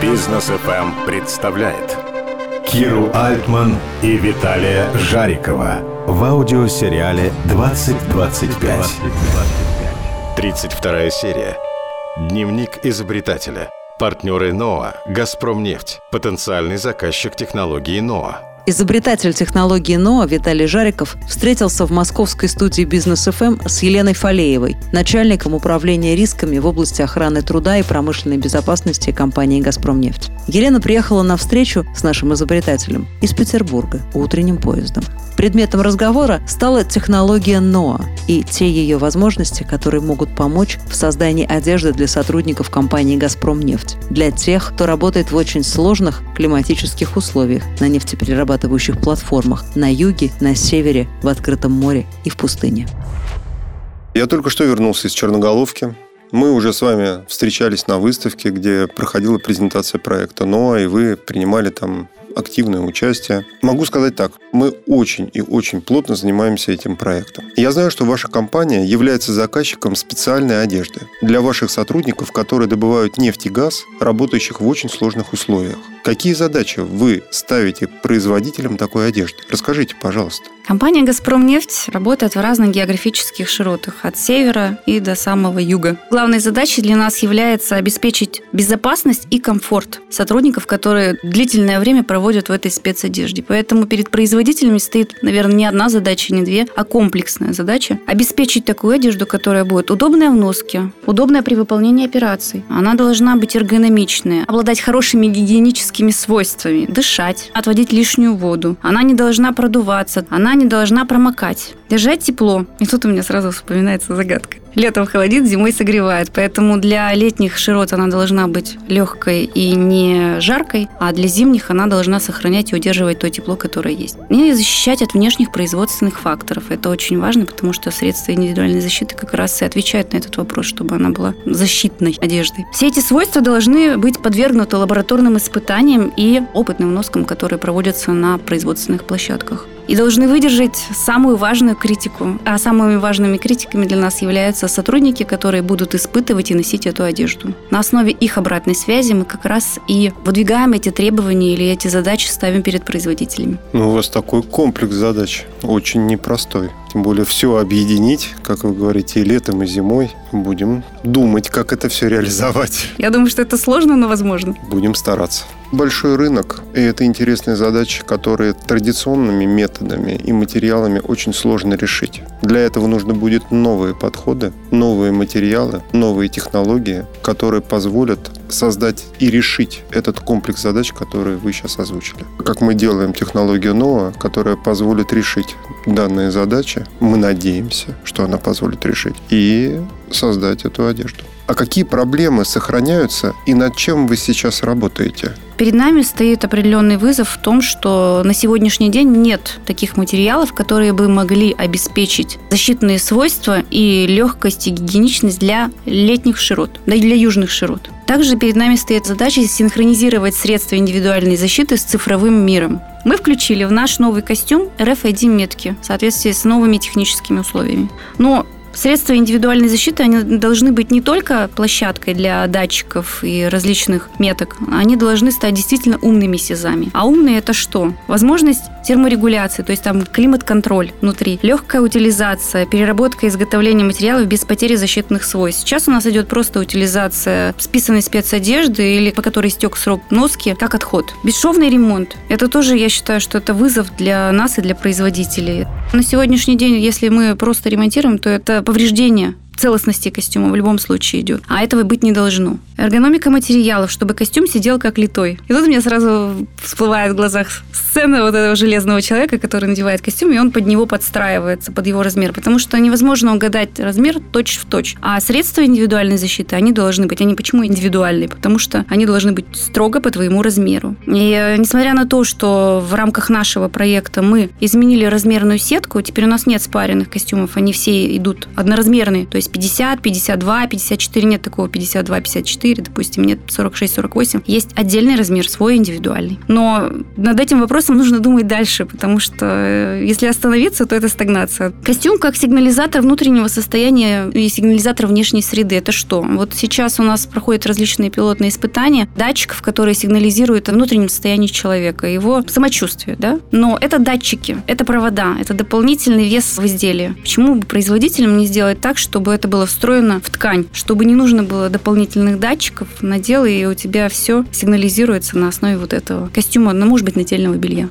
Бизнес FM представляет Киру Альтман и Виталия Жарикова в аудиосериале «2025». 32 серия. Дневник изобретателя. Партнеры НОА, «Газпромнефть», потенциальный заказчик технологии НОА. Изобретатель технологии НОА Виталий Жариков встретился в московской студии «Бизнес ФМ» с Еленой Фалеевой, начальником управления рисками в области охраны труда и промышленной безопасности компании «Газпромнефть». Елена приехала на встречу с нашим изобретателем из Петербурга утренним поездом. Предметом разговора стала технология НОА и те ее возможности, которые могут помочь в создании одежды для сотрудников компании «Газпромнефть», для тех, кто работает в очень сложных климатических условиях на нефтеперерабатывающих платформах на юге, на севере, в открытом море и в пустыне. Я только что вернулся из Черноголовки. Мы уже с вами встречались на выставке, где проходила презентация проекта НОА, и вы принимали там активное участие. Могу сказать так, мы очень и очень плотно занимаемся этим проектом. Я знаю, что ваша компания является заказчиком специальной одежды для ваших сотрудников, которые добывают нефть и газ, работающих в очень сложных условиях. Какие задачи вы ставите производителям такой одежды? Расскажите, пожалуйста. Компания «Газпромнефть» работает в разных географических широтах, от севера и до самого юга. Главной задачей для нас является обеспечить безопасность и комфорт сотрудников, которые длительное время проводят в этой спецодежде. Поэтому перед производителями стоит, наверное, не одна задача, не две, а комплексная задача – обеспечить такую одежду, которая будет удобная в носке, удобная при выполнении операций. Она должна быть эргономичная, обладать хорошими гигиеническими свойствами. Дышать, отводить лишнюю воду. Она не должна продуваться, она не должна промокать. Держать тепло. И тут у меня сразу вспоминается загадка. Летом холодит, зимой согревает. Поэтому для летних широт она должна быть легкой и не жаркой, а для зимних она должна сохранять и удерживать то тепло, которое есть. И защищать от внешних производственных факторов. Это очень важно, потому что средства индивидуальной защиты как раз и отвечают на этот вопрос, чтобы она была защитной одеждой. Все эти свойства должны быть подвергнуты лабораторным испытаниям и опытным носкам, которые проводятся на производственных площадках и должны выдержать самую важную критику. А самыми важными критиками для нас являются сотрудники, которые будут испытывать и носить эту одежду. На основе их обратной связи мы как раз и выдвигаем эти требования или эти задачи ставим перед производителями. Ну, у вас такой комплекс задач, очень непростой. Тем более все объединить, как вы говорите, и летом, и зимой. Будем думать, как это все реализовать. Я думаю, что это сложно, но возможно. Будем стараться. Большой рынок, и это интересные задачи, которые традиционными методами и материалами очень сложно решить. Для этого нужно будет новые подходы, новые материалы, новые технологии, которые позволят создать и решить этот комплекс задач, которые вы сейчас озвучили. Как мы делаем технологию НОА, которая позволит решить данные задачи, мы надеемся, что она позволит решить, и создать эту одежду. А какие проблемы сохраняются и над чем вы сейчас работаете? Перед нами стоит определенный вызов в том, что на сегодняшний день нет таких материалов, которые бы могли обеспечить защитные свойства и легкость и гигиеничность для летних широт, да и для южных широт. Также перед нами стоит задача синхронизировать средства индивидуальной защиты с цифровым миром. Мы включили в наш новый костюм RFID-метки в соответствии с новыми техническими условиями. Но Средства индивидуальной защиты, они должны быть не только площадкой для датчиков и различных меток, они должны стать действительно умными СИЗами. А умные это что? Возможность терморегуляции, то есть там климат-контроль внутри, легкая утилизация, переработка и изготовление материалов без потери защитных свойств. Сейчас у нас идет просто утилизация списанной спецодежды или по которой истек срок носки, как отход. Бесшовный ремонт. Это тоже, я считаю, что это вызов для нас и для производителей. На сегодняшний день, если мы просто ремонтируем, то это повреждение целостности костюма в любом случае идет. А этого быть не должно. Эргономика материалов, чтобы костюм сидел как литой. И тут у меня сразу всплывает в глазах сцена вот этого железного человека, который надевает костюм, и он под него подстраивается, под его размер. Потому что невозможно угадать размер точь в точь. А средства индивидуальной защиты, они должны быть. Они почему индивидуальные? Потому что они должны быть строго по твоему размеру. И э, несмотря на то, что в рамках нашего проекта мы изменили размерную сетку, теперь у нас нет спаренных костюмов, они все идут одноразмерные. То есть 50, 52, 54, нет такого 52, 54 44, допустим, нет 46-48. Есть отдельный размер, свой индивидуальный. Но над этим вопросом нужно думать дальше, потому что э, если остановиться, то это стагнация. Костюм как сигнализатор внутреннего состояния и сигнализатор внешней среды. Это что? Вот сейчас у нас проходят различные пилотные испытания датчиков, которые сигнализируют о внутреннем состоянии человека, его самочувствие, да? Но это датчики, это провода, это дополнительный вес в изделии. Почему бы производителям не сделать так, чтобы это было встроено в ткань, чтобы не нужно было дополнительных датчиков, надел, и у тебя все сигнализируется на основе вот этого костюма, ну, может быть, нательного белья.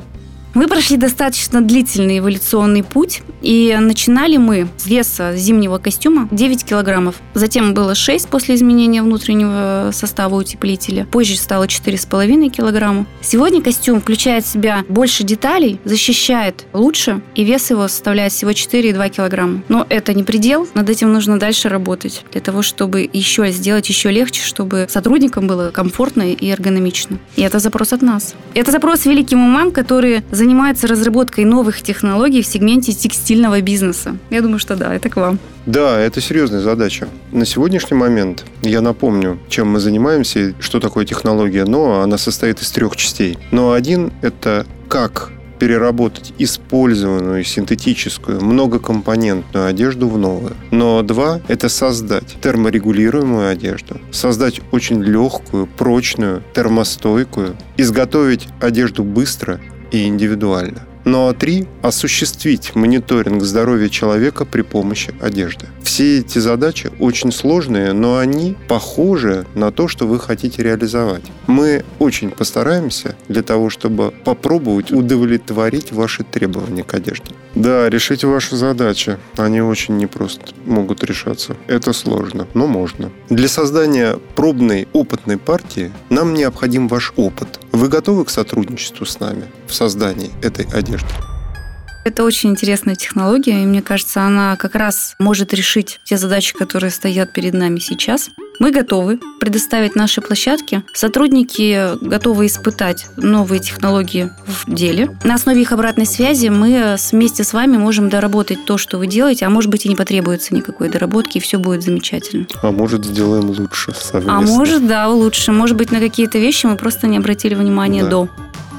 Мы прошли достаточно длительный эволюционный путь, и начинали мы с веса зимнего костюма 9 килограммов. Затем было 6 после изменения внутреннего состава утеплителя. Позже стало 4,5 килограмма. Сегодня костюм включает в себя больше деталей, защищает лучше, и вес его составляет всего 4,2 килограмма. Но это не предел, над этим нужно дальше работать, для того, чтобы еще сделать еще легче, чтобы сотрудникам было комфортно и эргономично. И это запрос от нас. Это запрос великим умам, которые занимается разработкой новых технологий в сегменте текстильного бизнеса? Я думаю, что да, это к вам. Да, это серьезная задача. На сегодняшний момент я напомню, чем мы занимаемся, что такое технология НОА. Она состоит из трех частей. Но один – это как переработать использованную синтетическую многокомпонентную одежду в новую. Но два – это создать терморегулируемую одежду, создать очень легкую, прочную, термостойкую, изготовить одежду быстро и индивидуально. Ну а три – осуществить мониторинг здоровья человека при помощи одежды. Все эти задачи очень сложные, но они похожи на то, что вы хотите реализовать. Мы очень постараемся для того, чтобы попробовать удовлетворить ваши требования к одежде. Да, решите ваши задачи. Они очень непросто могут решаться. Это сложно, но можно. Для создания пробной опытной партии нам необходим ваш опыт. Вы готовы к сотрудничеству с нами в создании этой одежды? Это очень интересная технология, и мне кажется, она как раз может решить те задачи, которые стоят перед нами сейчас. Мы готовы предоставить наши площадки. Сотрудники готовы испытать новые технологии в деле. На основе их обратной связи мы вместе с вами можем доработать то, что вы делаете, а может быть и не потребуется никакой доработки, и все будет замечательно. А может сделаем лучше совместно. А может, да, лучше. Может быть, на какие-то вещи мы просто не обратили внимания да. до.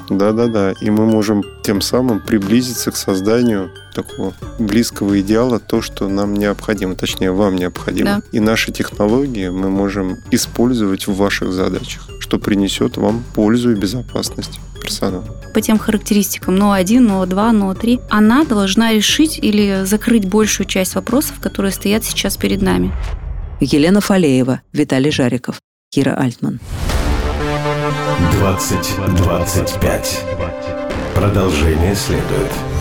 Да-да-да. И мы можем тем самым приблизиться к созданию такого близкого идеала, то, что нам необходимо, точнее, вам необходимо. Да. И наши технологии мы можем использовать в ваших задачах, что принесет вам пользу и безопасность персонала. По тем характеристикам НО-1, НО-2, НО-3, она должна решить или закрыть большую часть вопросов, которые стоят сейчас перед нами. Елена Фалеева, Виталий Жариков, Кира Альтман. 2025. Продолжение следует.